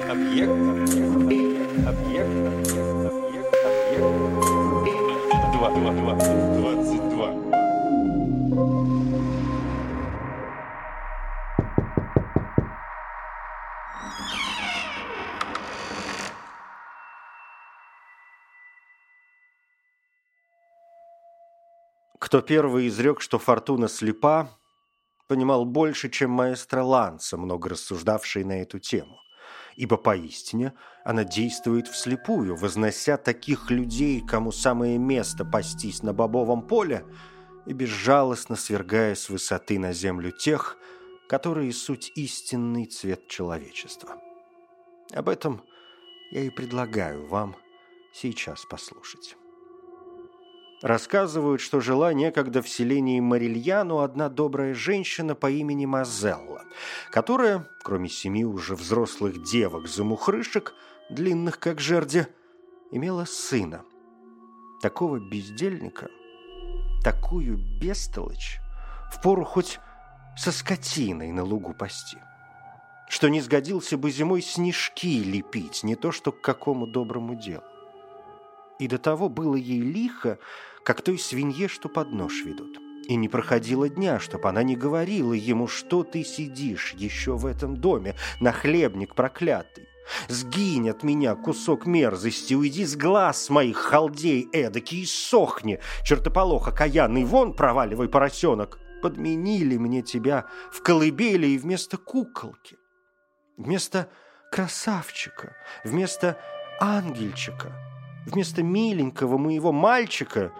Объект, объект, объект, объект, объект. Два, два, два, двадцать два. Кто первый изрек, что фортуна слепа, понимал больше, чем маэстро Ланса, много рассуждавший на эту тему. Ибо поистине она действует вслепую, вознося таких людей, кому самое место пастись на бобовом поле, и безжалостно свергая с высоты на землю тех, которые суть истинный цвет человечества. Об этом я и предлагаю вам сейчас послушать. Рассказывают, что жила некогда в селении Марильяну одна добрая женщина по имени Мазелла, которая, кроме семи уже взрослых девок-замухрышек, длинных как жерди, имела сына. Такого бездельника, такую бестолочь, впору хоть со скотиной на лугу пасти, что не сгодился бы зимой снежки лепить, не то что к какому доброму делу. И до того было ей лихо, как той свинье, что под нож ведут. И не проходило дня, чтоб она не говорила ему, что ты сидишь еще в этом доме, нахлебник проклятый. Сгинь от меня, кусок мерзости, уйди с глаз моих халдей эдакий и сохни, чертополох окаянный, вон проваливай, поросенок. Подменили мне тебя в колыбели и вместо куколки, вместо красавчика, вместо ангельчика — Вместо миленького моего мальчика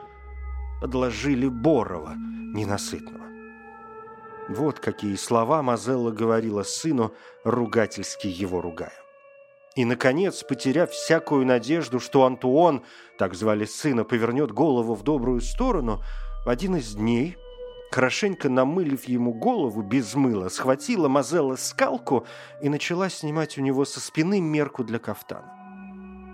подложили Борова ненасытного. Вот какие слова Мазелла говорила сыну, ругательски его ругая. И, наконец, потеряв всякую надежду, что Антуон, так звали сына, повернет голову в добрую сторону, в один из дней, хорошенько намылив ему голову без мыла, схватила Мазелла скалку и начала снимать у него со спины мерку для кафтана.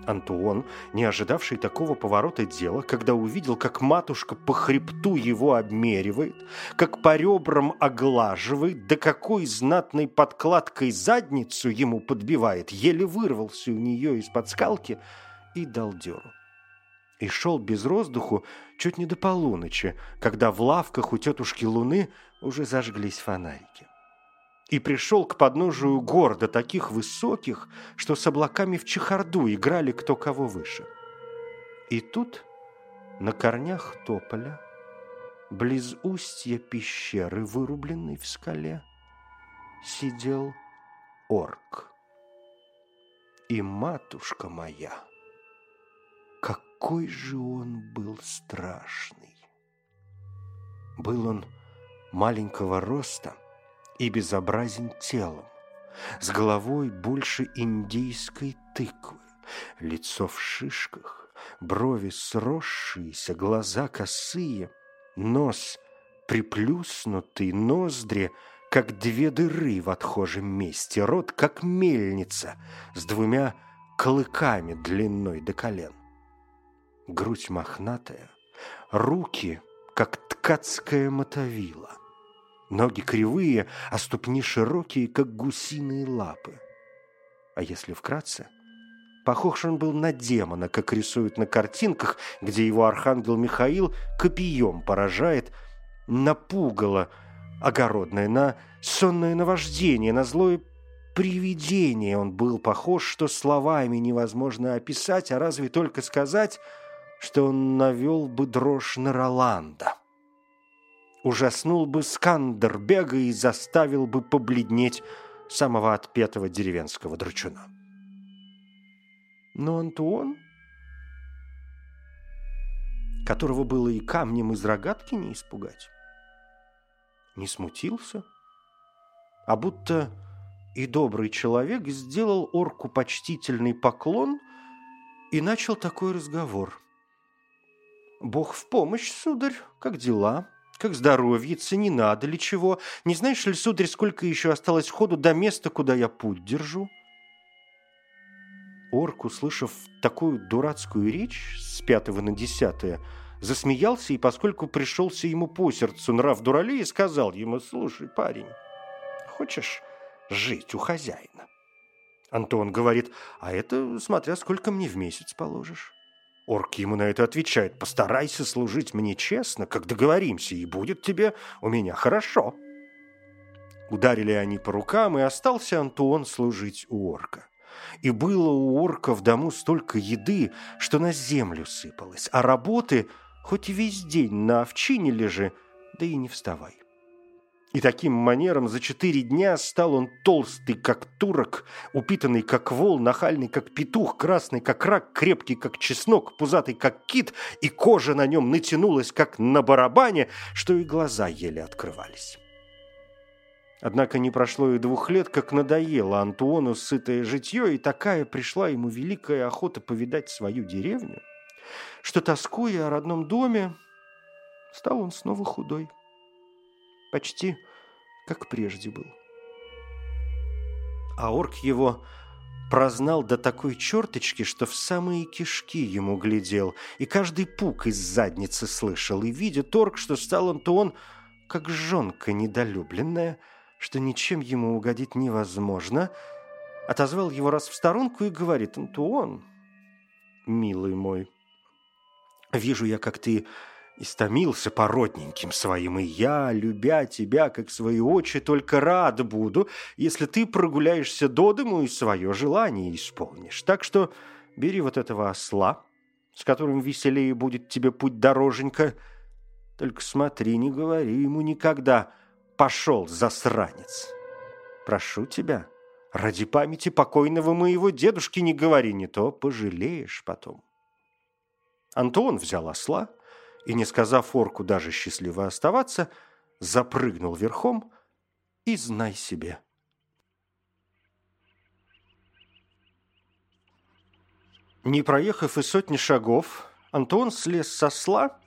Антуон, не ожидавший такого поворота дела, когда увидел, как матушка по хребту его обмеривает, как по ребрам оглаживает, да какой знатной подкладкой задницу ему подбивает, еле вырвался у нее из-под скалки и дал дёру. И шел без роздуху чуть не до полуночи, когда в лавках у тетушки Луны уже зажглись фонарики и пришел к подножию гор до таких высоких, что с облаками в чехарду играли кто кого выше. И тут на корнях тополя, близ устья пещеры, вырубленной в скале, сидел орк. И матушка моя, какой же он был страшный! Был он маленького роста, и безобразен телом, с головой больше индийской тыквы, лицо в шишках, брови сросшиеся, глаза косые, нос приплюснутый, ноздри, как две дыры в отхожем месте, рот, как мельница, с двумя клыками длиной до колен. Грудь мохнатая, руки, как ткацкая мотовила — Ноги кривые, а ступни широкие, как гусиные лапы. А если вкратце, похож он был на демона, как рисуют на картинках, где его архангел Михаил копьем поражает на пугало огородное, на сонное наваждение, на злое привидение. Он был похож, что словами невозможно описать, а разве только сказать, что он навел бы дрожь на Роланда ужаснул бы Скандербега и заставил бы побледнеть самого отпетого деревенского дручуна. Но Антуон, которого было и камнем из рогатки не испугать, не смутился, а будто и добрый человек сделал орку почтительный поклон и начал такой разговор. «Бог в помощь, сударь, как дела?» Как здоровьица, не надо ли чего? Не знаешь ли, сударь, сколько еще осталось ходу до места, куда я путь держу?» Орк, услышав такую дурацкую речь с пятого на десятое, засмеялся и, поскольку пришелся ему по сердцу нрав дуралей, сказал ему, «Слушай, парень, хочешь жить у хозяина? Антон говорит, а это смотря сколько мне в месяц положишь. Орк ему на это отвечает, постарайся служить мне честно, как договоримся, и будет тебе у меня хорошо. Ударили они по рукам, и остался Антуон служить у орка. И было у орка в дому столько еды, что на землю сыпалось, а работы хоть весь день на овчине лежи, да и не вставай. И таким манером за четыре дня стал он толстый, как турок, упитанный, как вол, нахальный, как петух, красный, как рак, крепкий, как чеснок, пузатый, как кит, и кожа на нем натянулась, как на барабане, что и глаза еле открывались. Однако не прошло и двух лет, как надоело Антуону сытое житье, и такая пришла ему великая охота повидать свою деревню, что, тоскуя о родном доме, стал он снова худой почти как прежде был. А орк его прознал до такой черточки, что в самые кишки ему глядел, и каждый пук из задницы слышал, и видит орк, что стал он-то как жонка недолюбленная, что ничем ему угодить невозможно, отозвал его раз в сторонку и говорит, «Антуон, милый мой, вижу я, как ты Истомился по родненьким своим, и я, любя тебя, как свои очи, только рад буду, если ты прогуляешься до дому и свое желание исполнишь. Так что бери вот этого осла, с которым веселее будет тебе путь дороженька. Только смотри, не говори ему никогда «пошел, засранец». Прошу тебя, ради памяти покойного моего дедушки не говори, не то пожалеешь потом. Антон взял осла, и, не сказав орку даже счастливо оставаться, запрыгнул верхом и знай себе. Не проехав и сотни шагов, Антон слез со сла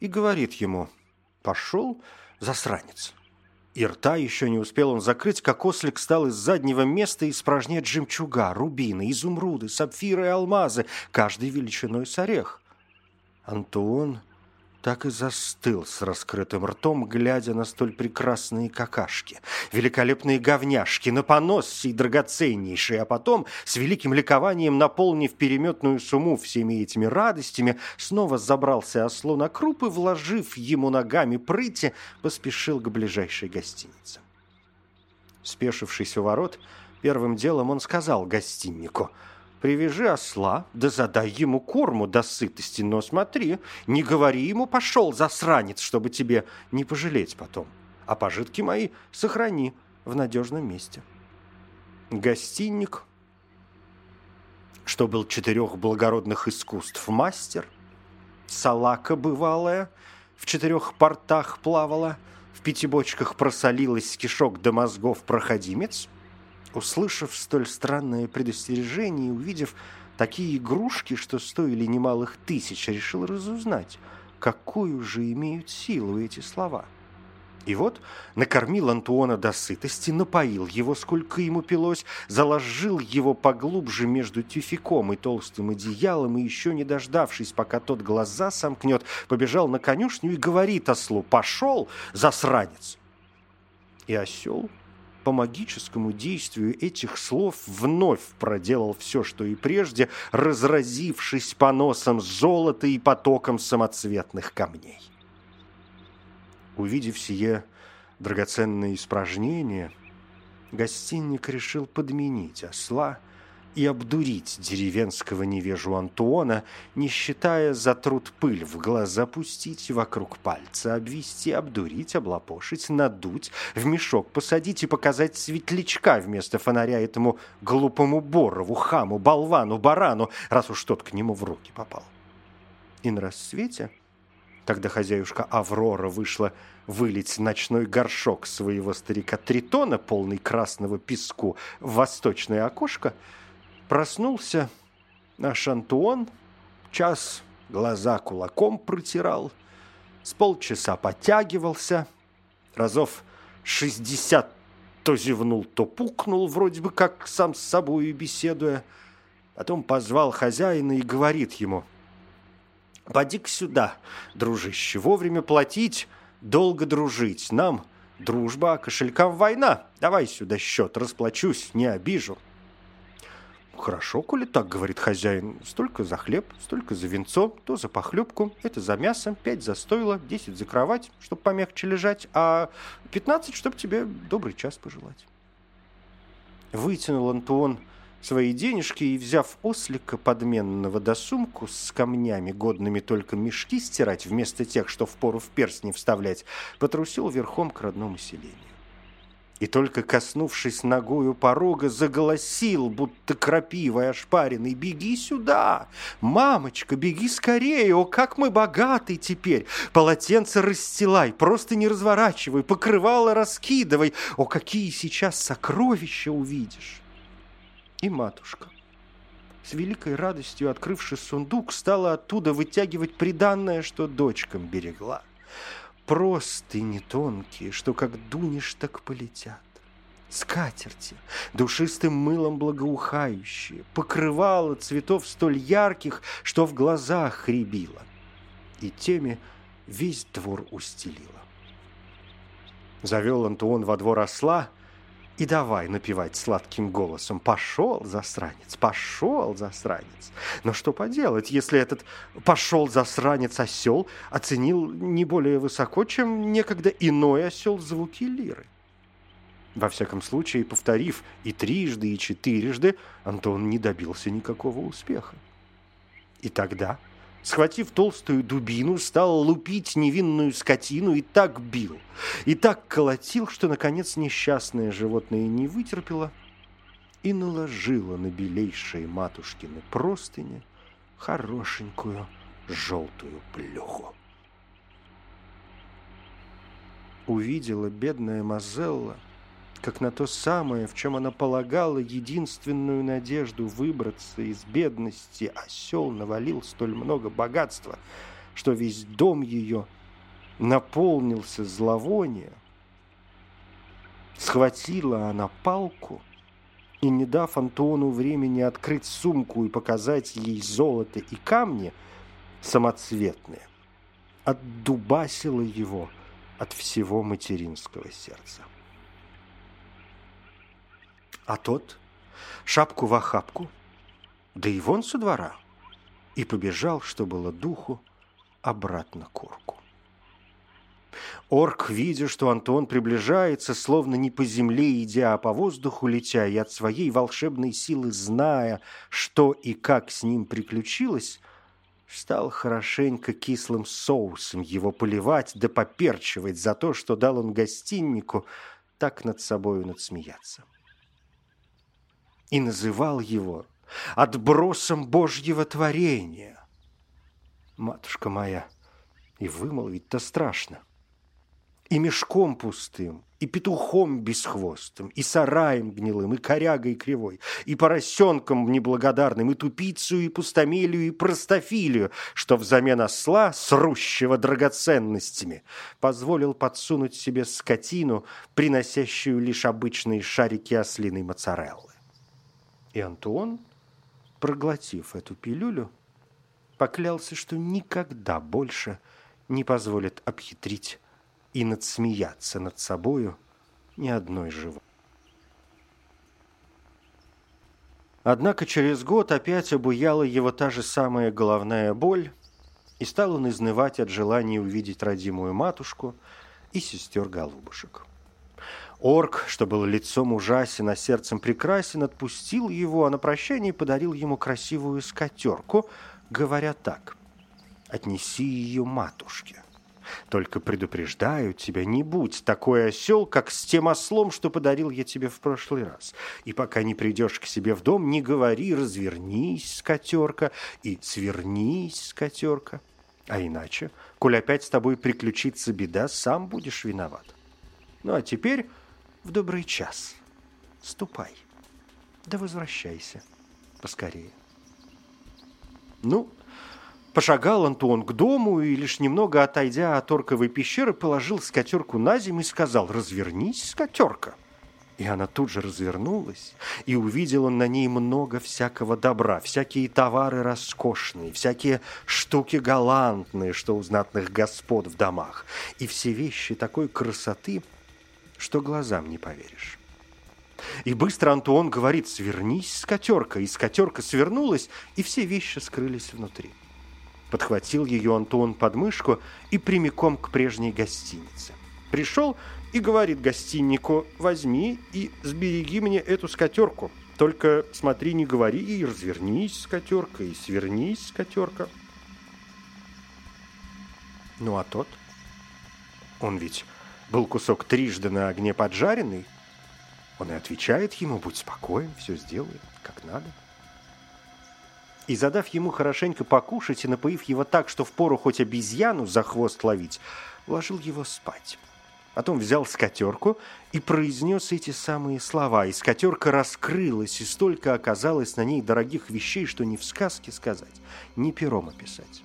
и говорит ему «Пошел, засранец». И рта еще не успел он закрыть, как ослик стал из заднего места испражнять жемчуга, рубины, изумруды, сапфиры и алмазы, каждый величиной с орех. Антон так и застыл с раскрытым ртом, глядя на столь прекрасные какашки, великолепные говняшки, на понос сей драгоценнейший, а потом, с великим ликованием наполнив переметную сумму всеми этими радостями, снова забрался ослу на круп и, вложив ему ногами прыти, поспешил к ближайшей гостинице. Спешившись у ворот, первым делом он сказал гостиннику — Привяжи осла, да задай ему корму до сытости, но смотри, не говори ему «пошел, засранец», чтобы тебе не пожалеть потом. А пожитки мои сохрани в надежном месте. Гостинник, что был четырех благородных искусств мастер, салака бывалая, в четырех портах плавала, в пяти бочках просолилась кишок до мозгов проходимец — Услышав столь странное предостережение и увидев такие игрушки, что стоили немалых тысяч, решил разузнать, какую же имеют силу эти слова. И вот накормил Антуона до сытости, напоил его, сколько ему пилось, заложил его поглубже между тюфяком и толстым одеялом, и еще не дождавшись, пока тот глаза сомкнет, побежал на конюшню и говорит ослу «Пошел, засранец!» И осел по магическому действию этих слов вновь проделал все, что и прежде, разразившись поносом золота и потоком самоцветных камней. Увидев сие драгоценное испражнение, гостинник решил подменить осла – и обдурить деревенского невежу Антуона, не считая за труд пыль в глаза пустить, вокруг пальца обвести, обдурить, облапошить, надуть, в мешок посадить и показать светлячка вместо фонаря этому глупому Борову, хаму, болвану, барану, раз уж тот к нему в руки попал. И на рассвете, когда хозяюшка Аврора вышла вылить ночной горшок своего старика Тритона, полный красного песку, в восточное окошко, Проснулся наш Антуон, час глаза кулаком протирал, с полчаса подтягивался, разов шестьдесят то зевнул, то пукнул, вроде бы как сам с собой беседуя. Потом позвал хозяина и говорит ему, «Поди-ка сюда, дружище, вовремя платить, долго дружить. Нам дружба, а кошелькам война. Давай сюда счет, расплачусь, не обижу». Хорошо, коли так, говорит хозяин. Столько за хлеб, столько за венцо, то за похлебку, это за мясо, пять за стойло, десять за кровать, чтоб помягче лежать, а пятнадцать, чтоб тебе добрый час пожелать. Вытянул Антуон свои денежки и, взяв ослика подменного до сумку с камнями, годными только мешки стирать, вместо тех, что впору в перстни вставлять, потрусил верхом к родному селению и только коснувшись ногою порога, заголосил, будто крапивой ошпаренный, «Беги сюда! Мамочка, беги скорее! О, как мы богаты теперь! Полотенце расстилай, просто не разворачивай, покрывало раскидывай! О, какие сейчас сокровища увидишь!» И матушка, с великой радостью открывший сундук, стала оттуда вытягивать приданное, что дочкам берегла простыни тонкие, что как дунешь, так полетят. Скатерти, душистым мылом благоухающие, покрывало цветов столь ярких, что в глазах рябило, и теми весь двор устелило. Завел Антуон во двор осла — и давай напевать сладким голосом «Пошел, засранец, пошел, засранец». Но что поделать, если этот «пошел, засранец» осел оценил не более высоко, чем некогда иной осел звуки лиры? Во всяком случае, повторив и трижды, и четырежды, Антон не добился никакого успеха. И тогда схватив толстую дубину, стал лупить невинную скотину и так бил, и так колотил, что, наконец, несчастное животное не вытерпело и наложило на белейшие матушкины простыни хорошенькую желтую плюху. Увидела бедная Мазелла — как на то самое, в чем она полагала единственную надежду выбраться из бедности, осел навалил столь много богатства, что весь дом ее наполнился зловонием. Схватила она палку и, не дав Антону времени открыть сумку и показать ей золото и камни самоцветные, отдубасила его от всего материнского сердца. А тот? Шапку в охапку, да и вон со двора, и побежал, что было духу, обратно к орку. Орк, видя, что Антон приближается, словно не по земле идя, а по воздуху летя, и от своей волшебной силы зная, что и как с ним приключилось, стал хорошенько кислым соусом его поливать да поперчивать за то, что дал он гостиннику так над собою надсмеяться и называл его отбросом Божьего творения. Матушка моя, и вымолвить-то страшно. И мешком пустым, и петухом бесхвостым, и сараем гнилым, и корягой кривой, и поросенком неблагодарным, и тупицию, и пустомелию, и простофилию, что взамен осла, срущего драгоценностями, позволил подсунуть себе скотину, приносящую лишь обычные шарики ослиной моцареллы. И Антуон, проглотив эту пилюлю, поклялся, что никогда больше не позволит обхитрить и надсмеяться над собою ни одной живой. Однако через год опять обуяла его та же самая головная боль, и стал он изнывать от желания увидеть родимую матушку и сестер-голубушек. Орк, что был лицом ужасен, а сердцем прекрасен, отпустил его, а на прощание подарил ему красивую скатерку, говоря так «Отнеси ее матушке». Только предупреждаю тебя, не будь такой осел, как с тем ослом, что подарил я тебе в прошлый раз. И пока не придешь к себе в дом, не говори «развернись, скатерка» и «свернись, скатерка». А иначе, коль опять с тобой приключится беда, сам будешь виноват. Ну а теперь в добрый час. Ступай, да возвращайся поскорее. Ну, пошагал Антон к дому и, лишь немного отойдя от орковой пещеры, положил скатерку на землю и сказал «Развернись, скатерка». И она тут же развернулась, и увидел он на ней много всякого добра, всякие товары роскошные, всякие штуки галантные, что у знатных господ в домах, и все вещи такой красоты – что глазам не поверишь. И быстро Антуон говорит «свернись, скатерка», и скатерка свернулась, и все вещи скрылись внутри. Подхватил ее Антуон под мышку и прямиком к прежней гостинице. Пришел и говорит гостиннику «возьми и сбереги мне эту скатерку». Только смотри, не говори, и развернись, скатерка, и свернись, скатерка. Ну а тот? Он ведь был кусок трижды на огне поджаренный. Он и отвечает ему, будь спокоен, все сделает, как надо. И задав ему хорошенько покушать и напоив его так, что впору хоть обезьяну за хвост ловить, уложил его спать. Потом взял скатерку и произнес эти самые слова. И скатерка раскрылась, и столько оказалось на ней дорогих вещей, что ни в сказке сказать, ни пером описать.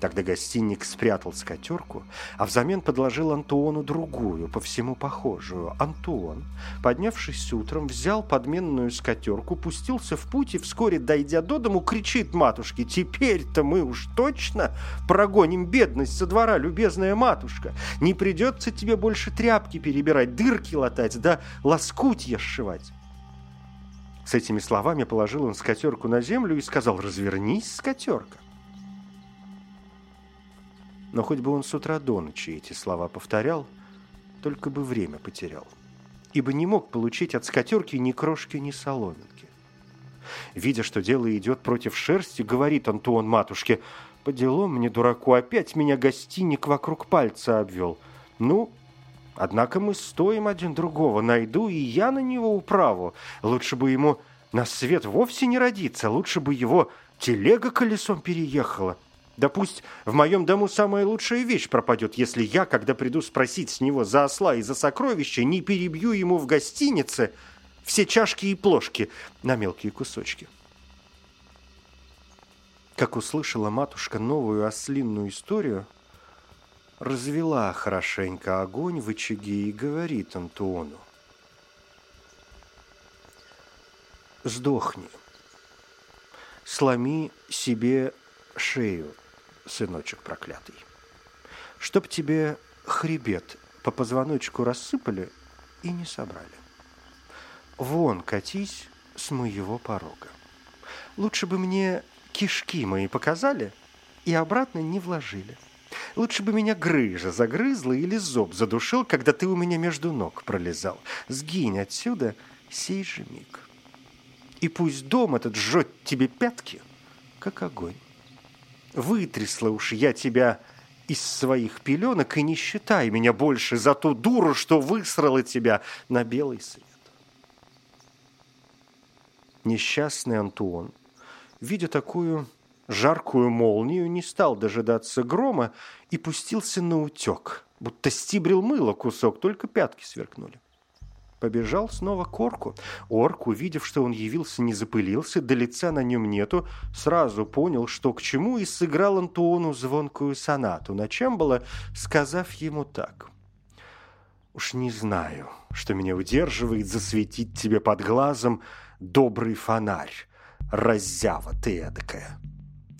Тогда гостиник спрятал скатерку, а взамен подложил Антуону другую, по всему похожую. Антуон, поднявшись утром, взял подменную скатерку, пустился в путь и вскоре, дойдя до дому, кричит матушке, «Теперь-то мы уж точно прогоним бедность со двора, любезная матушка! Не придется тебе больше тряпки перебирать, дырки латать, да лоскутья сшивать!» С этими словами положил он скатерку на землю и сказал, «Развернись, скатерка!» Но хоть бы он с утра до ночи эти слова повторял, только бы время потерял, ибо не мог получить от скатерки ни крошки, ни соломинки. Видя, что дело идет против шерсти, говорит Антуон матушке, «По делам мне, дураку, опять меня гостиник вокруг пальца обвел. Ну, однако мы стоим один другого, найду и я на него управу. Лучше бы ему на свет вовсе не родиться, лучше бы его телега колесом переехала». Да пусть в моем дому самая лучшая вещь пропадет, если я, когда приду спросить с него за осла и за сокровища, не перебью ему в гостинице все чашки и плошки на мелкие кусочки. Как услышала матушка новую ослинную историю, развела хорошенько огонь в очаге и говорит Антуону. «Сдохни, сломи себе шею, сыночек проклятый. Чтоб тебе хребет по позвоночку рассыпали и не собрали. Вон катись с моего порога. Лучше бы мне кишки мои показали и обратно не вложили. Лучше бы меня грыжа загрызла или зоб задушил, когда ты у меня между ног пролезал. Сгинь отсюда сей же миг. И пусть дом этот жжет тебе пятки, как огонь. Вытрясла уж я тебя из своих пеленок и не считай меня больше за ту дуру, что высрала тебя на белый свет. Несчастный Антуон, видя такую жаркую молнию, не стал дожидаться грома и пустился на утек, будто стибрил мыло кусок, только пятки сверкнули. Побежал снова к орку. Орк, увидев, что он явился, не запылился, до лица на нем нету, сразу понял, что к чему, и сыграл Антуону звонкую сонату на Чембала, сказав ему так. «Уж не знаю, что меня удерживает засветить тебе под глазом добрый фонарь, раззява ты эдакая.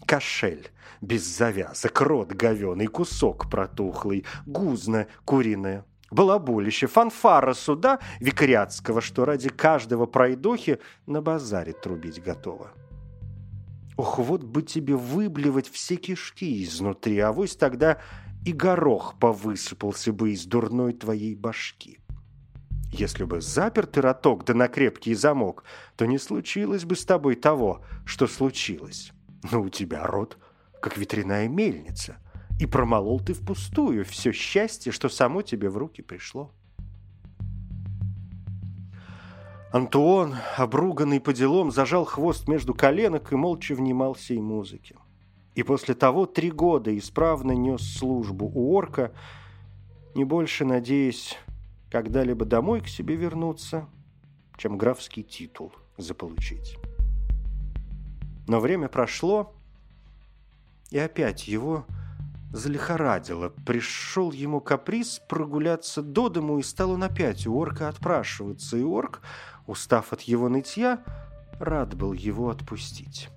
Кошель без завязок, рот говеный, кусок протухлый, гузна куриная, балаболище, фанфара суда викариатского, что ради каждого пройдохи на базаре трубить готово. Ох, вот бы тебе выблевать все кишки изнутри, а вось тогда и горох повысыпался бы из дурной твоей башки. Если бы запертый роток да на крепкий замок, то не случилось бы с тобой того, что случилось. Но у тебя рот, как ветряная мельница — и промолол ты впустую все счастье, что само тебе в руки пришло. Антуон, обруганный по делам, зажал хвост между коленок и молча внимал сей музыке. И после того три года исправно нес службу у орка, не больше надеясь когда-либо домой к себе вернуться, чем графский титул заполучить. Но время прошло, и опять его залихорадило. Пришел ему каприз прогуляться до дому, и стал он опять у орка отпрашиваться. И орк, устав от его нытья, рад был его отпустить.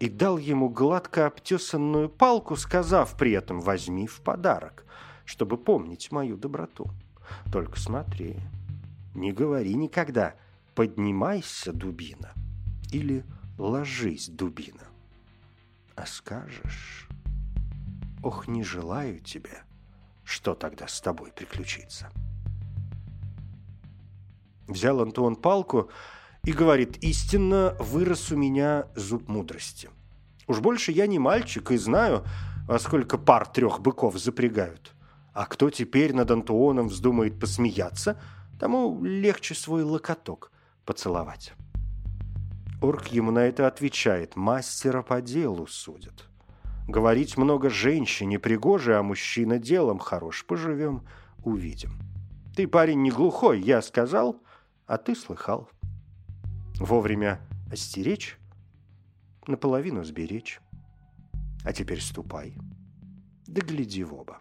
И дал ему гладко обтесанную палку, сказав при этом «возьми в подарок, чтобы помнить мою доброту. Только смотри, не говори никогда «поднимайся, дубина» или «ложись, дубина», а скажешь «ох, не желаю тебе», что тогда с тобой приключится? Взял Антуан палку и говорит, истинно вырос у меня зуб мудрости. Уж больше я не мальчик и знаю, во сколько пар трех быков запрягают. А кто теперь над Антуоном вздумает посмеяться, тому легче свой локоток поцеловать. Орк ему на это отвечает, мастера по делу судят. Говорить много женщине пригоже, а мужчина делом хорош. Поживем, увидим. Ты, парень, не глухой, я сказал, а ты слыхал. Вовремя остеречь, наполовину сберечь. А теперь ступай, да гляди в оба.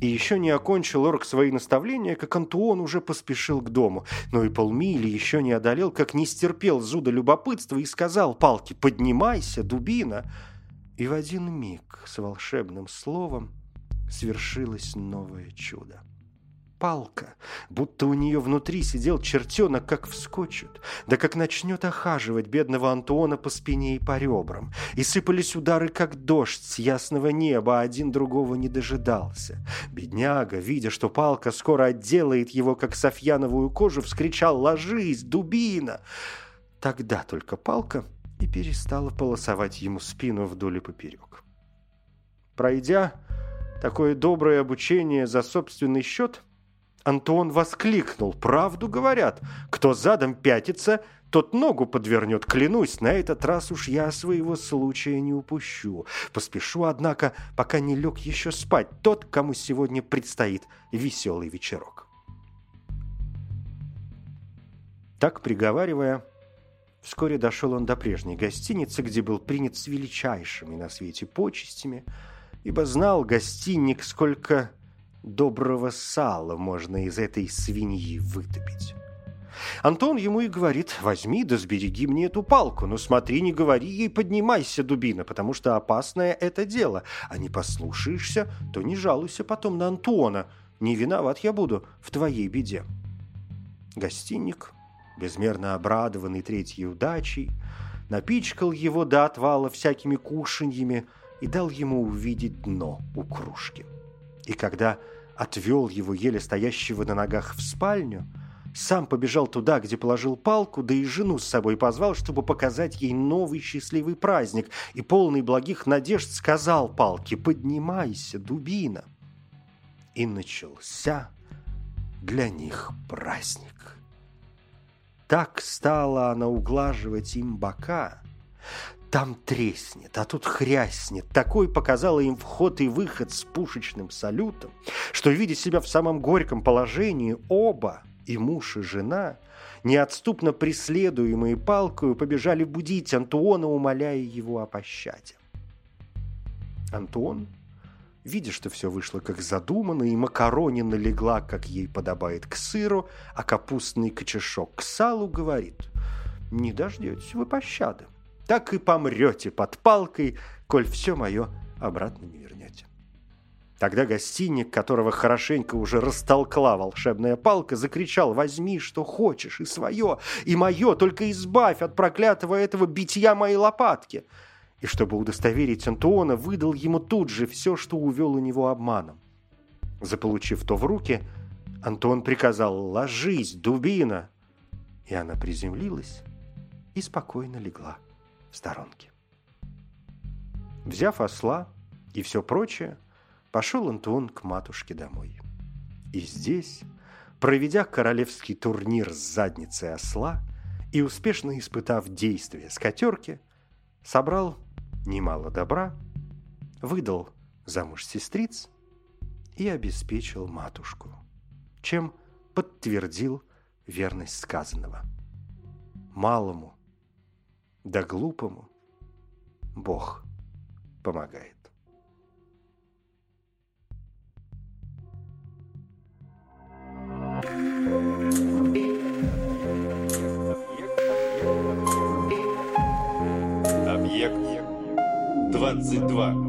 И еще не окончил Орк свои наставления, как Антуон уже поспешил к дому. Но и полмили еще не одолел, как не стерпел зуда любопытства и сказал палке «Поднимайся, дубина!» И в один миг с волшебным словом свершилось новое чудо палка, будто у нее внутри сидел чертенок, как вскочит, да как начнет охаживать бедного Антуона по спине и по ребрам. И сыпались удары, как дождь с ясного неба, а один другого не дожидался. Бедняга, видя, что палка скоро отделает его, как софьяновую кожу, вскричал «Ложись, дубина!» Тогда только палка и перестала полосовать ему спину вдоль и поперек. Пройдя такое доброе обучение за собственный счет, Антон воскликнул. «Правду говорят. Кто задом пятится, тот ногу подвернет. Клянусь, на этот раз уж я своего случая не упущу. Поспешу, однако, пока не лег еще спать тот, кому сегодня предстоит веселый вечерок». Так, приговаривая, вскоре дошел он до прежней гостиницы, где был принят с величайшими на свете почестями, ибо знал гостиник, сколько доброго сала можно из этой свиньи вытопить. Антон ему и говорит, возьми да сбереги мне эту палку, но смотри, не говори ей, поднимайся, дубина, потому что опасное это дело, а не послушаешься, то не жалуйся потом на Антона, не виноват я буду в твоей беде. Гостинник, безмерно обрадованный третьей удачей, напичкал его до отвала всякими кушаньями и дал ему увидеть дно у кружки. И когда отвел его еле стоящего на ногах в спальню, сам побежал туда, где положил палку, да и жену с собой позвал, чтобы показать ей новый счастливый праздник, и полный благих надежд сказал палке «Поднимайся, дубина!» И начался для них праздник. Так стала она углаживать им бока, там треснет, а тут хряснет. Такой показала им вход и выход с пушечным салютом, что, видя себя в самом горьком положении, оба, и муж, и жена, неотступно преследуемые палкою, побежали будить Антуона, умоляя его о пощаде. Антуон, видя, что все вышло как задумано, и макаронина легла, как ей подобает, к сыру, а капустный кочешок к салу, говорит, «Не дождетесь вы пощады так и помрете под палкой, коль все мое обратно не вернете. Тогда гостиник, которого хорошенько уже растолкла волшебная палка, закричал «Возьми, что хочешь, и свое, и мое, только избавь от проклятого этого битья моей лопатки!» И чтобы удостоверить Антуона, выдал ему тут же все, что увел у него обманом. Заполучив то в руки, Антон приказал «Ложись, дубина!» И она приземлилась и спокойно легла в сторонке. Взяв осла и все прочее, пошел Антуон к матушке домой. И здесь, проведя королевский турнир с задницей осла и успешно испытав действие скатерки, собрал немало добра, выдал замуж сестриц и обеспечил матушку, чем подтвердил верность сказанного. Малому да глупому Бог помогает. Объект 22.